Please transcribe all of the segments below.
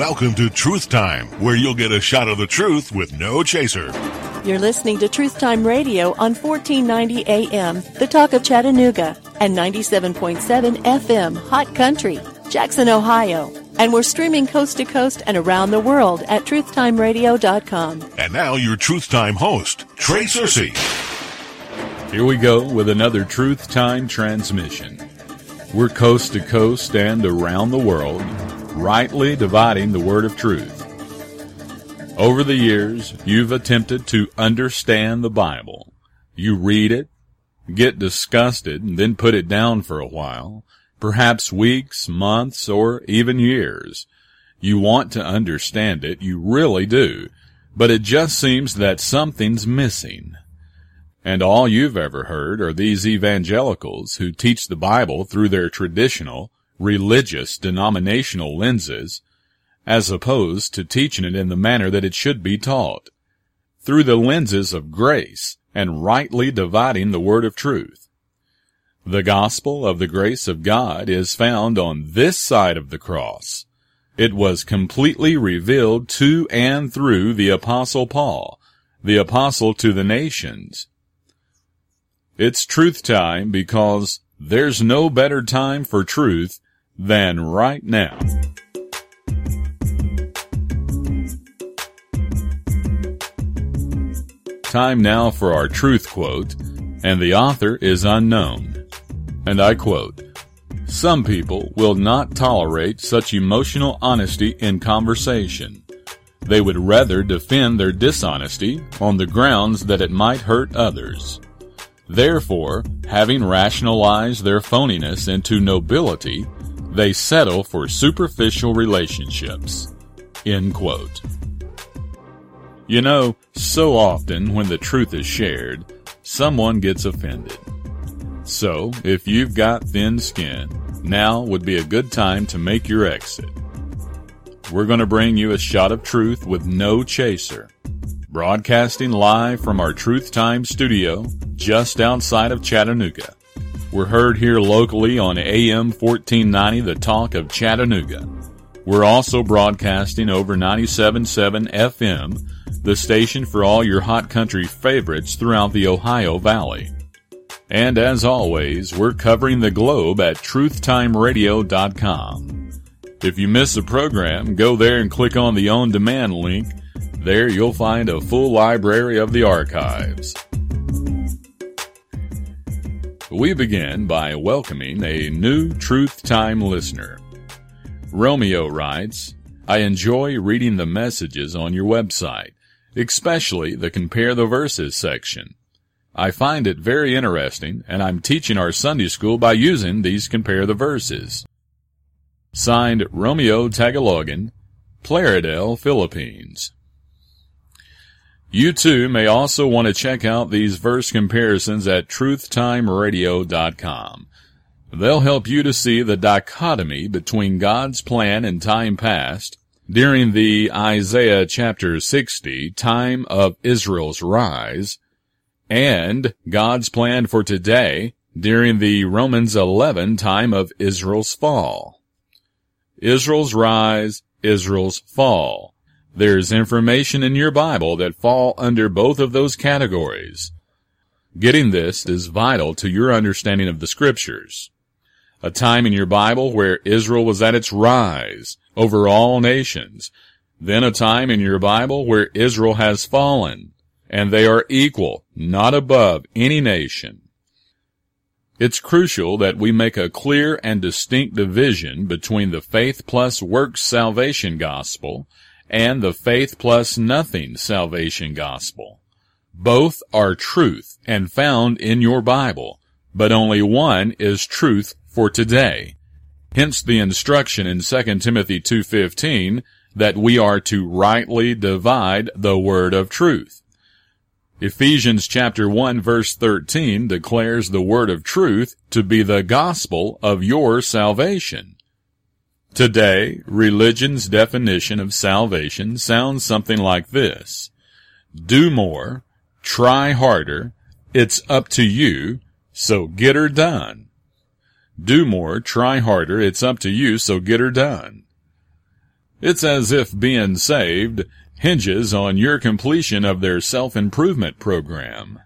Welcome to Truth Time, where you'll get a shot of the truth with no chaser. You're listening to Truth Time Radio on 1490 AM, The Talk of Chattanooga, and 97.7 FM, Hot Country, Jackson, Ohio. And we're streaming coast to coast and around the world at truthtimeradio.com. And now your Truth Time host, Trey Searcy. Here we go with another Truth Time transmission. We're coast to coast and around the world, rightly dividing the word of truth. Over the years, you've attempted to understand the Bible. You read it, get disgusted, and then put it down for a while, perhaps weeks, months, or even years. You want to understand it, you really do, but it just seems that something's missing. And all you've ever heard are these evangelicals who teach the Bible through their traditional, religious, denominational lenses, as opposed to teaching it in the manner that it should be taught, through the lenses of grace and rightly dividing the word of truth. The gospel of the grace of God is found on this side of the cross. It was completely revealed to and through the apostle Paul, the apostle to the nations. It's truth time because there's no better time for truth than right now. Time now for our truth quote, and the author is unknown. And I quote, Some people will not tolerate such emotional honesty in conversation. They would rather defend their dishonesty on the grounds that it might hurt others. Therefore, having rationalized their phoniness into nobility, they settle for superficial relationships. End quote. You know, so often when the truth is shared, someone gets offended. So, if you've got thin skin, now would be a good time to make your exit. We're going to bring you a shot of truth with no chaser. Broadcasting live from our Truth Time studio just outside of Chattanooga. We're heard here locally on AM 1490 The Talk of Chattanooga. We're also broadcasting over 97.7 FM the station for all your hot country favorites throughout the Ohio Valley. And as always, we're covering the globe at truthtimeradio.com. If you miss a program, go there and click on the on demand link. There you'll find a full library of the archives. We begin by welcoming a new Truth Time listener. Romeo writes, I enjoy reading the messages on your website especially the Compare the Verses section. I find it very interesting, and I'm teaching our Sunday school by using these Compare the Verses. Signed Romeo Tagalogan, Plaridel, Philippines. You too may also want to check out these verse comparisons at truthtimeradio.com. They'll help you to see the dichotomy between God's plan in time past during the Isaiah chapter 60 time of Israel's rise and God's plan for today during the Romans 11 time of Israel's fall. Israel's rise, Israel's fall. There's information in your Bible that fall under both of those categories. Getting this is vital to your understanding of the scriptures. A time in your Bible where Israel was at its rise, over all nations. Then a time in your Bible where Israel has fallen, and they are equal, not above any nation. It's crucial that we make a clear and distinct division between the faith plus works salvation gospel and the faith plus nothing salvation gospel. Both are truth and found in your Bible, but only one is truth for today. Hence the instruction in 2 Timothy 2.15 that we are to rightly divide the word of truth. Ephesians chapter 1 verse 13 declares the word of truth to be the gospel of your salvation. Today, religion's definition of salvation sounds something like this. Do more, try harder, it's up to you, so get her done. Do more, try harder, it's up to you, so get her done. It's as if being saved hinges on your completion of their self-improvement program.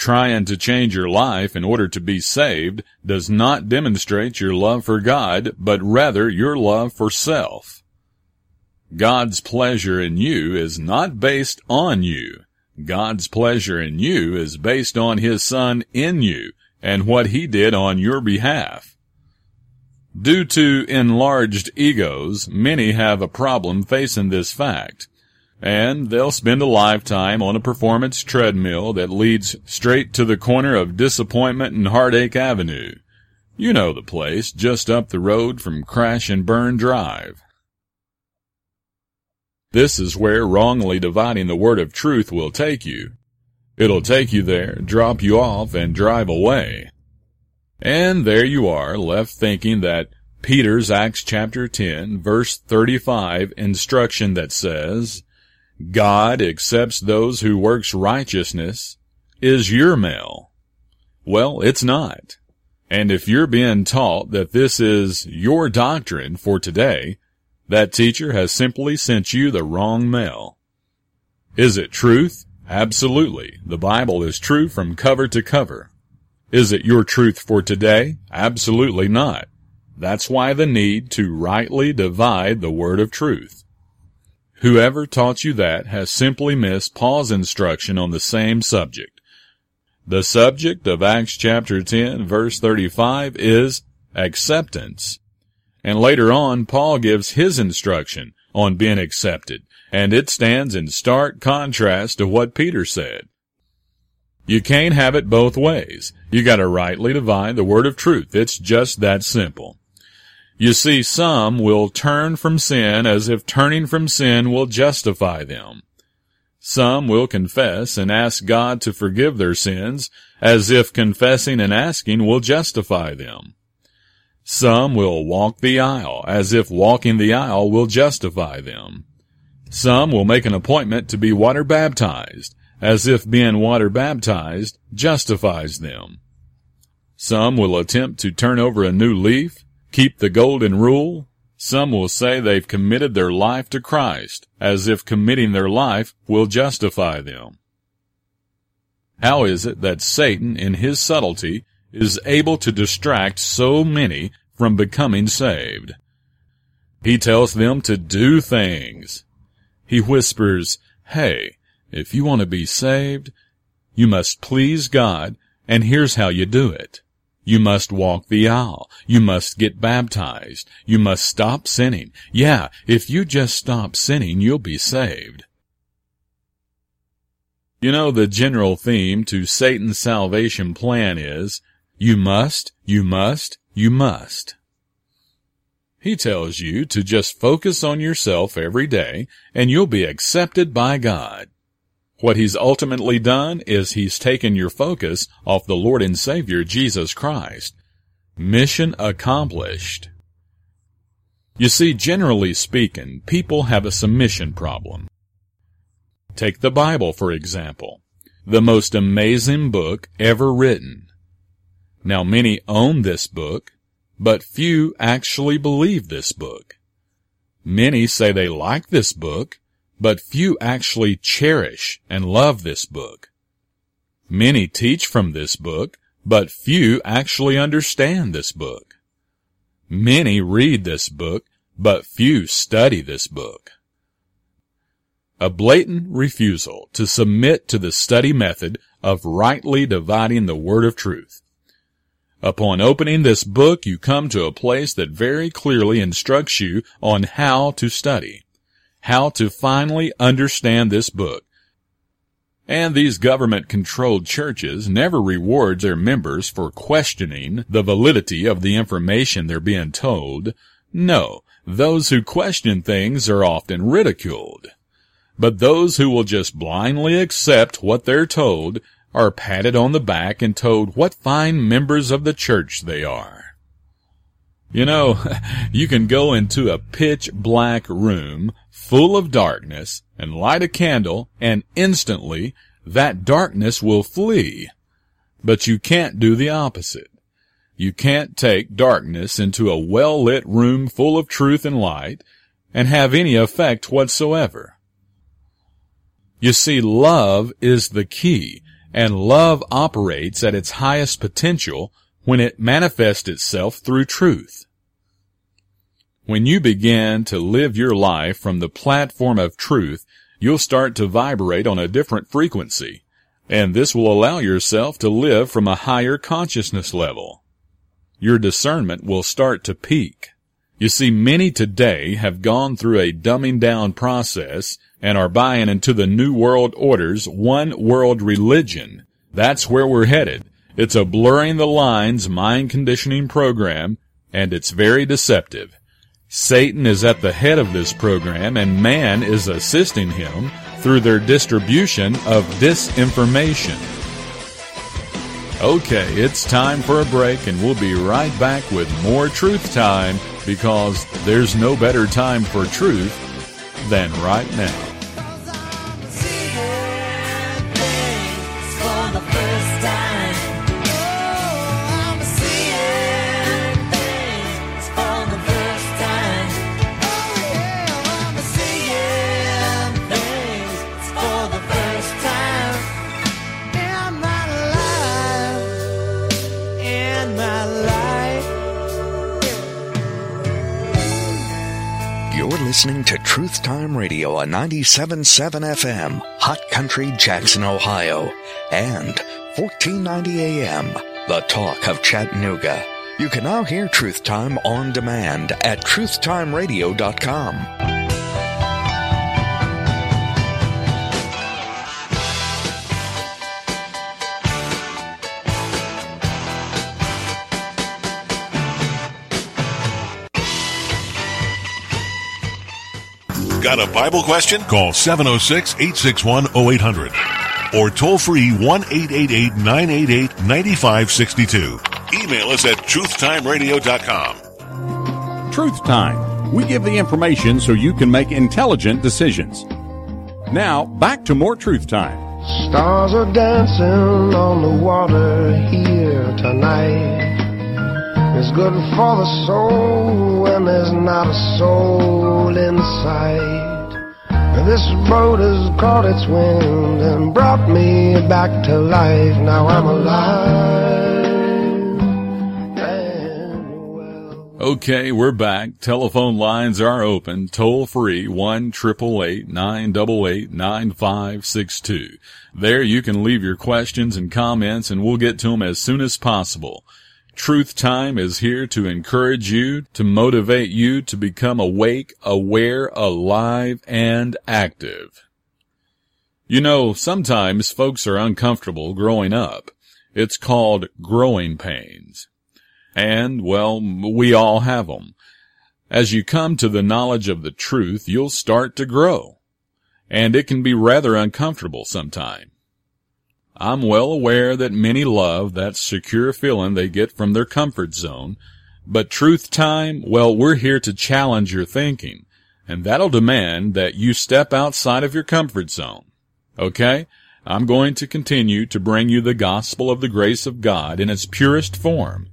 Trying to change your life in order to be saved does not demonstrate your love for God, but rather your love for self. God's pleasure in you is not based on you. God's pleasure in you is based on His Son in you and what He did on your behalf. Due to enlarged egos, many have a problem facing this fact, and they'll spend a lifetime on a performance treadmill that leads straight to the corner of disappointment and heartache avenue. You know the place, just up the road from Crash and Burn Drive. This is where wrongly dividing the word of truth will take you. It'll take you there, drop you off, and drive away. And there you are, left thinking that Peter's Acts chapter 10, verse 35 instruction that says, God accepts those who works righteousness is your mail. Well, it's not. And if you're being taught that this is your doctrine for today, that teacher has simply sent you the wrong mail. Is it truth? Absolutely. The Bible is true from cover to cover. Is it your truth for today? Absolutely not. That's why the need to rightly divide the word of truth. Whoever taught you that has simply missed Paul's instruction on the same subject. The subject of Acts chapter 10 verse 35 is acceptance. And later on, Paul gives his instruction on being accepted, and it stands in stark contrast to what Peter said. You can't have it both ways. You gotta rightly divide the word of truth. It's just that simple. You see, some will turn from sin as if turning from sin will justify them. Some will confess and ask God to forgive their sins as if confessing and asking will justify them. Some will walk the aisle as if walking the aisle will justify them. Some will make an appointment to be water baptized as if being water baptized justifies them. Some will attempt to turn over a new leaf, keep the golden rule. Some will say they've committed their life to Christ as if committing their life will justify them. How is it that Satan in his subtlety is able to distract so many from becoming saved. He tells them to do things. He whispers, hey, if you want to be saved, you must please God, and here's how you do it. You must walk the aisle. You must get baptized. You must stop sinning. Yeah, if you just stop sinning, you'll be saved. You know, the general theme to Satan's salvation plan is, you must, you must, you must. He tells you to just focus on yourself every day and you'll be accepted by God. What he's ultimately done is he's taken your focus off the Lord and Savior Jesus Christ. Mission accomplished. You see, generally speaking, people have a submission problem. Take the Bible, for example. The most amazing book ever written. Now many own this book, but few actually believe this book. Many say they like this book, but few actually cherish and love this book. Many teach from this book, but few actually understand this book. Many read this book, but few study this book. A blatant refusal to submit to the study method of rightly dividing the word of truth. Upon opening this book, you come to a place that very clearly instructs you on how to study, how to finally understand this book. And these government controlled churches never reward their members for questioning the validity of the information they're being told. No, those who question things are often ridiculed. But those who will just blindly accept what they're told are patted on the back and told what fine members of the church they are. You know, you can go into a pitch black room full of darkness and light a candle and instantly that darkness will flee. But you can't do the opposite. You can't take darkness into a well-lit room full of truth and light and have any effect whatsoever. You see, love is the key, and love operates at its highest potential when it manifests itself through truth. When you begin to live your life from the platform of truth, you'll start to vibrate on a different frequency, and this will allow yourself to live from a higher consciousness level. Your discernment will start to peak. You see, many today have gone through a dumbing down process and are buying into the New World Order's one world religion. That's where we're headed. It's a blurring the lines mind conditioning program, and it's very deceptive. Satan is at the head of this program, and man is assisting him through their distribution of disinformation. Okay, it's time for a break, and we'll be right back with more Truth Time because there's no better time for truth than right now. Truth Time Radio on 97.7 FM, Hot Country, Jackson, Ohio, and 1490 AM, The Talk of Chattanooga. You can now hear Truth Time on demand at truthtimeradio.com. Got a Bible question? Call 706 861 0800 or toll free 1 888 988 9562. Email us at truthtimeradio.com. Truth Time. We give the information so you can make intelligent decisions. Now, back to more Truth Time. Stars are dancing on the water here tonight. It's good for the soul when there's not a soul in sight. This boat has caught its wind and brought me back to life. Now I'm alive. Okay, we're back. Telephone lines are open. Toll free one triple eight nine double eight nine five six two. There you can leave your questions and comments and we'll get to them as soon as possible. Truth Time is here to encourage you, to motivate you to become awake, aware, alive, and active. You know, sometimes folks are uncomfortable growing up. It's called growing pains. And, well, we all have them. As you come to the knowledge of the truth, you'll start to grow. And it can be rather uncomfortable sometimes. I'm well aware that many love that secure feeling they get from their comfort zone, but truth time, well, we're here to challenge your thinking, and that'll demand that you step outside of your comfort zone. Okay? I'm going to continue to bring you the gospel of the grace of God in its purest form.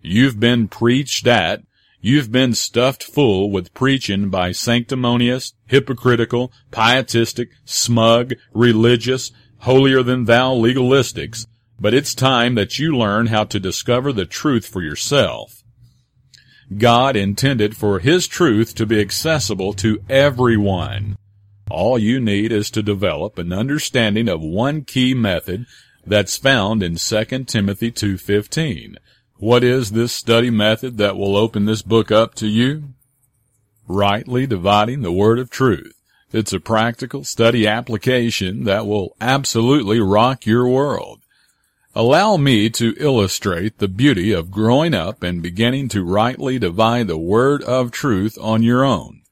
You've been preached at, you've been stuffed full with preaching by sanctimonious, hypocritical, pietistic, smug, religious, holier than thou legalistics, but it's time that you learn how to discover the truth for yourself. God intended for His truth to be accessible to everyone. All you need is to develop an understanding of one key method that's found in 2 Timothy 2.15. What is this study method that will open this book up to you? Rightly dividing the word of truth. It's a practical study application that will absolutely rock your world. Allow me to illustrate the beauty of growing up and beginning to rightly divide the word of truth on your own.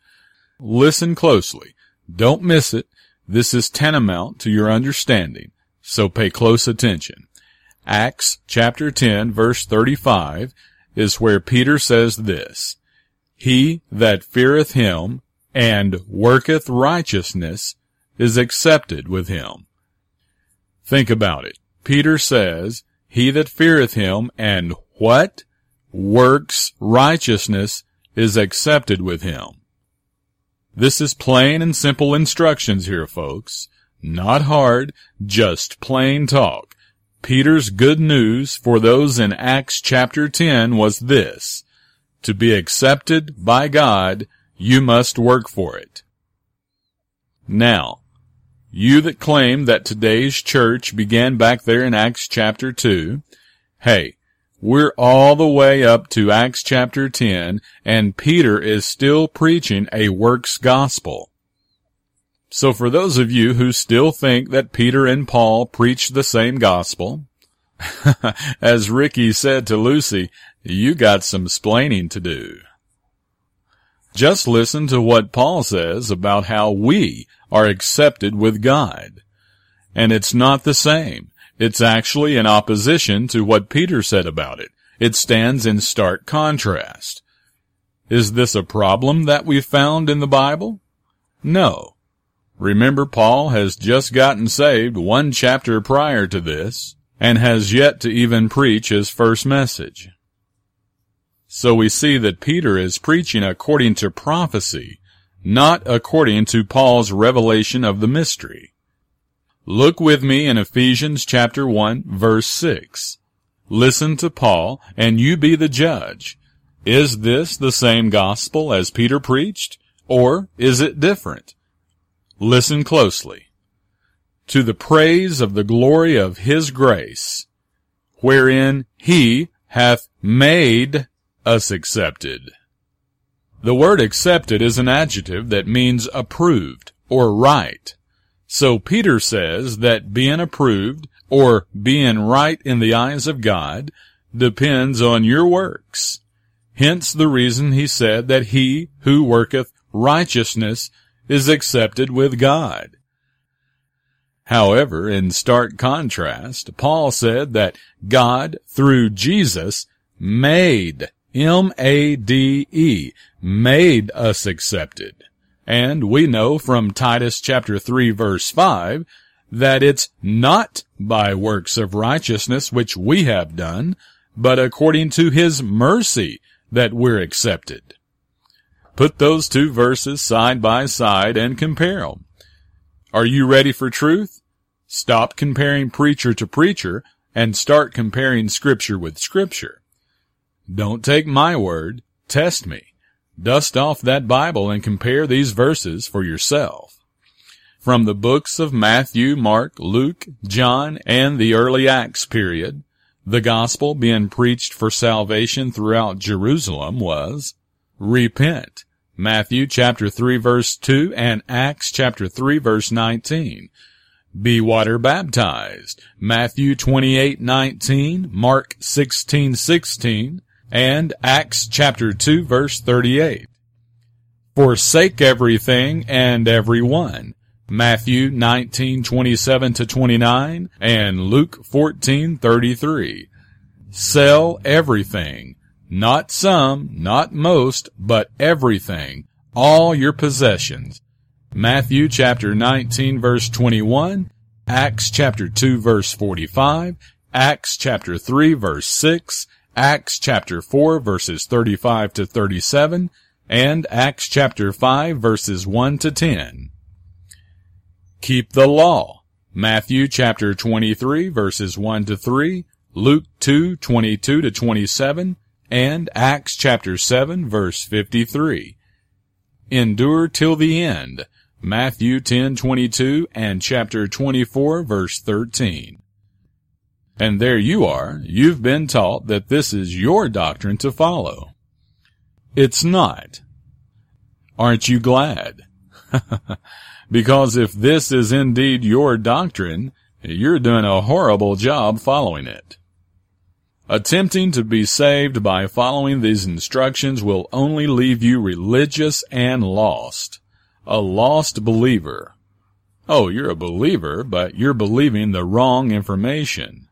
Listen closely. Don't miss it. This is tantamount to your understanding, so pay close attention. Acts chapter 10 verse 35 is where Peter says this, He that feareth him and worketh righteousness is accepted with him. Think about it. Peter says, he that feareth him and what? Works righteousness is accepted with him. This is plain and simple instructions here, folks. Not hard, just plain talk. Peter's good news for those in Acts chapter 10 was this. To be accepted by God, you must work for it. Now, you that claim that today's church began back there in Acts chapter 2, hey, we're all the way up to Acts chapter 10 and Peter is still preaching a works gospel. So for those of you who still think that Peter and Paul preached the same gospel, as Ricky said to Lucy, you got some splaining to do. Just listen to what Paul says about how we are accepted with God. And it's not the same. It's actually in opposition to what Peter said about it. It stands in stark contrast. Is this a problem that we found in the Bible? No. Remember Paul has just gotten saved one chapter prior to this and has yet to even preach his first message. So we see that Peter is preaching according to prophecy, not according to Paul's revelation of the mystery. Look with me in Ephesians chapter 1 verse 6. Listen to Paul and you be the judge. Is this the same gospel as Peter preached or is it different? Listen closely. To the praise of the glory of his grace, wherein he hath made us accepted. The word accepted is an adjective that means approved or right. So Peter says that being approved or being right in the eyes of God depends on your works. Hence the reason he said that he who worketh righteousness is accepted with God. However, in stark contrast, Paul said that God, through Jesus, made, M-A-D-E, made us accepted. And we know from Titus chapter 3 verse 5 that it's not by works of righteousness which we have done, but according to his mercy that we're accepted. Put those two verses side by side and compare them. Are you ready for truth? Stop comparing preacher to preacher and start comparing scripture with scripture. Don't take my word. Test me. Dust off that Bible and compare these verses for yourself. From the books of Matthew, Mark, Luke, John, and the early Acts period, the gospel being preached for salvation throughout Jerusalem was repent. Matthew chapter 3 verse 2 and Acts chapter 3 verse 19. Be water baptized. Matthew 28:19, Mark 16:16, and Acts chapter 2 verse 38. Forsake everything and everyone. Matthew 19:27 to 29 and Luke 14:33. Sell everything not some, not most, but everything, all your possessions. Matthew chapter 19 verse 21, Acts chapter 2 verse 45, Acts chapter 3 verse 6, Acts chapter 4 verses 35 to 37, and Acts chapter 5 verses 1 to 10. Keep the law. Matthew chapter 23 verses 1 to 3, Luke 2 22 to 27, and Acts chapter 7 verse 53. Endure till the end. Matthew 10:22 and chapter 24 verse 13. And there you are. You've been taught that this is your doctrine to follow. It's not. Aren't you glad? because if this is indeed your doctrine, you're doing a horrible job following it. Attempting to be saved by following these instructions will only leave you religious and lost. A lost believer. Oh, you're a believer, but you're believing the wrong information.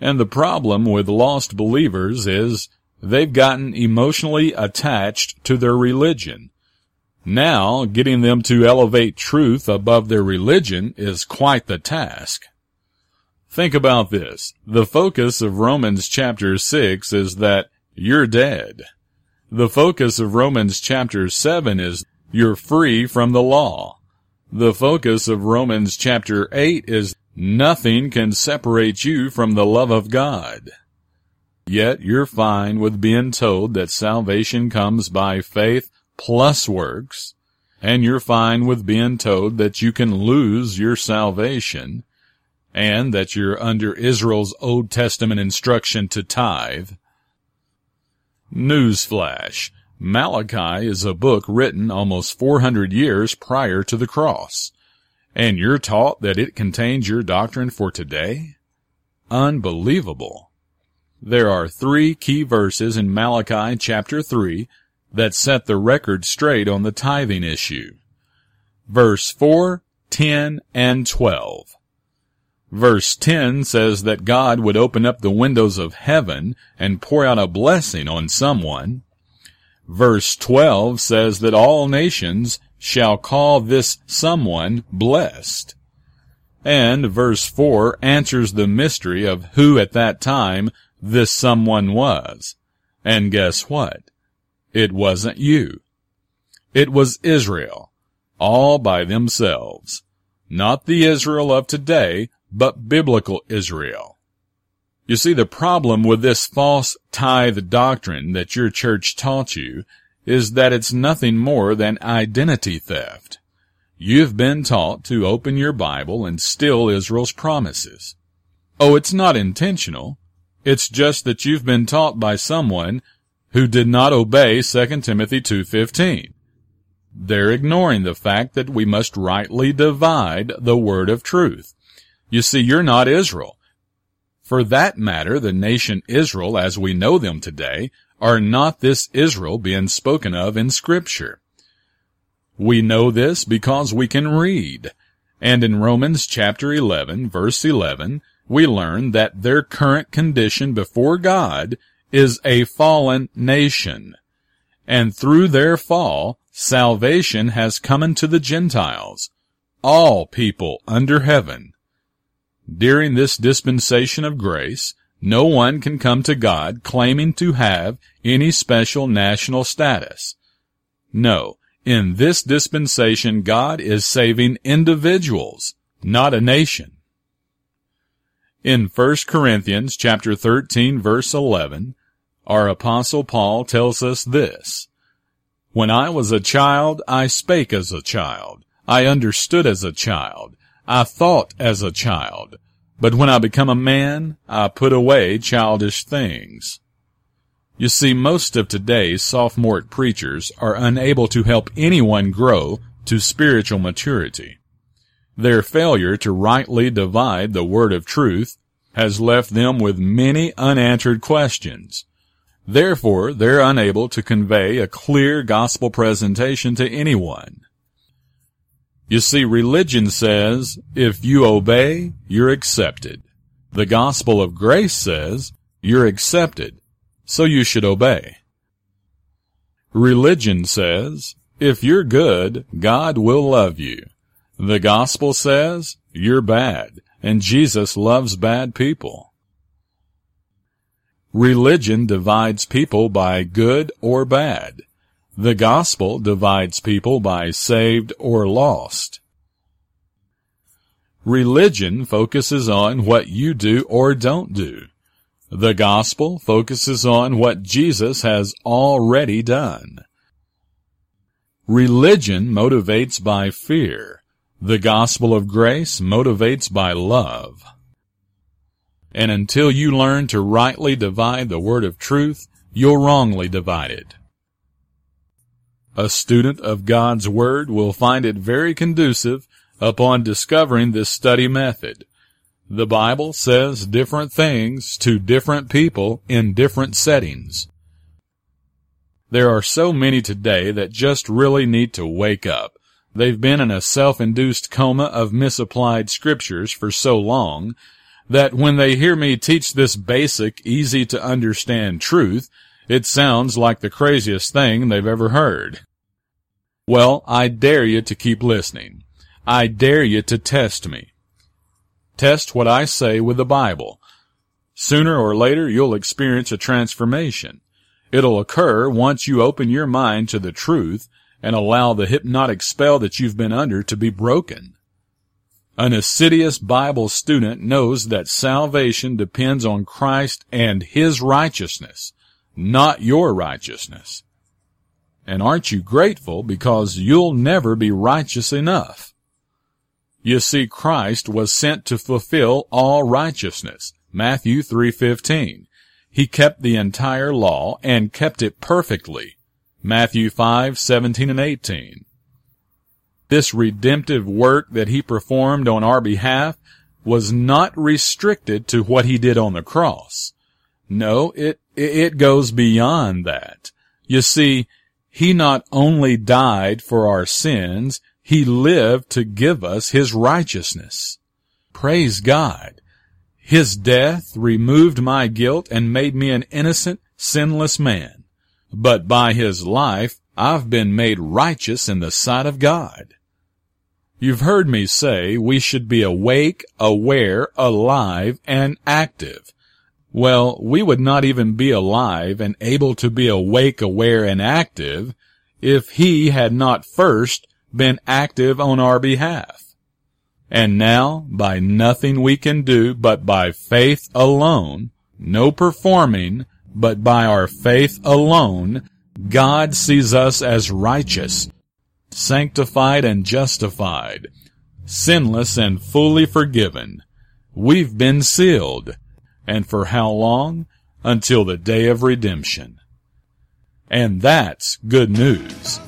And the problem with lost believers is they've gotten emotionally attached to their religion. Now, getting them to elevate truth above their religion is quite the task. Think about this. The focus of Romans chapter 6 is that you're dead. The focus of Romans chapter 7 is You're free from the law. The focus of Romans chapter 8 is nothing can separate you from the love of God. Yet you're fine with being told that salvation comes by faith plus works, and you're fine with being told that you can lose your salvation, and that you're under Israel's Old Testament instruction to tithe. Newsflash. Malachi is a book written almost 400 years prior to the cross. And you're taught that it contains your doctrine for today? Unbelievable. There are three key verses in Malachi chapter 3 that set the record straight on the tithing issue. Verse 4, 10, and 12. Verse 10 says that God would open up the windows of heaven and pour out a blessing on someone. Verse 12 says that all nations shall call this someone blessed. And verse 4 answers the mystery of who at that time this someone was. And guess what? It wasn't you. It was Israel, all by themselves. Not the Israel of today, but biblical Israel. You see, the problem with this false tithe doctrine that your church taught you is that it's nothing more than identity theft. You've been taught to open your Bible and steal Israel's promises. Oh, it's not intentional. It's just that you've been taught by someone who did not obey 2 Timothy 2.15. They're ignoring the fact that we must rightly divide the word of truth. You see, you're not Israel. For that matter, the nation Israel as we know them today are not this Israel being spoken of in scripture. We know this because we can read. And in Romans chapter 11 verse 11, we learn that their current condition before God is a fallen nation. And through their fall, salvation has come unto the Gentiles, all people under heaven, during this dispensation of grace, no one can come to God claiming to have any special national status. No, in this dispensation God is saving individuals, not a nation. In 1 Corinthians chapter 13 verse 11, our apostle Paul tells us this, When I was a child, I spake as a child. I understood as a child. I thought as a child, but when I become a man, I put away childish things. You see, most of today's sophomoric preachers are unable to help anyone grow to spiritual maturity. Their failure to rightly divide the word of truth has left them with many unanswered questions. Therefore, they're unable to convey a clear gospel presentation to anyone. You see, religion says, if you obey, you're accepted. The gospel of grace says, you're accepted, so you should obey. Religion says, if you're good, God will love you. The gospel says, you're bad, and Jesus loves bad people. Religion divides people by good or bad. The gospel divides people by saved or lost. Religion focuses on what you do or don't do. The gospel focuses on what Jesus has already done. Religion motivates by fear. The gospel of grace motivates by love. And until you learn to rightly divide the word of truth, you'll wrongly divide it. A student of God's Word will find it very conducive upon discovering this study method. The Bible says different things to different people in different settings. There are so many today that just really need to wake up. They've been in a self-induced coma of misapplied scriptures for so long that when they hear me teach this basic, easy to understand truth, it sounds like the craziest thing they've ever heard. Well, I dare you to keep listening. I dare you to test me. Test what I say with the Bible. Sooner or later, you'll experience a transformation. It'll occur once you open your mind to the truth and allow the hypnotic spell that you've been under to be broken. An assiduous Bible student knows that salvation depends on Christ and His righteousness, not your righteousness. And aren't you grateful because you'll never be righteous enough? You see, Christ was sent to fulfill all righteousness. Matthew 3.15. He kept the entire law and kept it perfectly. Matthew 5:17 and 18. This redemptive work that he performed on our behalf was not restricted to what he did on the cross. No, it, it goes beyond that. You see, he not only died for our sins, he lived to give us his righteousness. Praise God. His death removed my guilt and made me an innocent, sinless man. But by his life, I've been made righteous in the sight of God. You've heard me say we should be awake, aware, alive, and active. Well, we would not even be alive and able to be awake, aware, and active if he had not first been active on our behalf. And now, by nothing we can do but by faith alone, no performing, but by our faith alone, God sees us as righteous, sanctified and justified, sinless and fully forgiven. We've been sealed. And for how long? Until the day of redemption. And that's good news.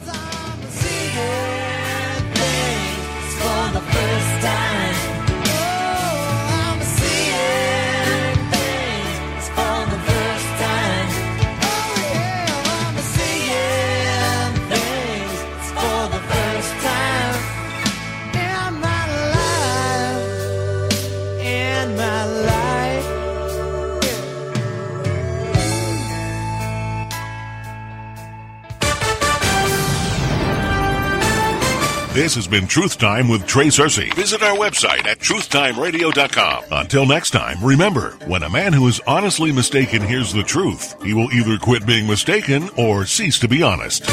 This has been Truth Time with Trey Searcy. Visit our website at truthtimeradio.com. Until next time, remember, when a man who is honestly mistaken hears the truth, he will either quit being mistaken or cease to be honest.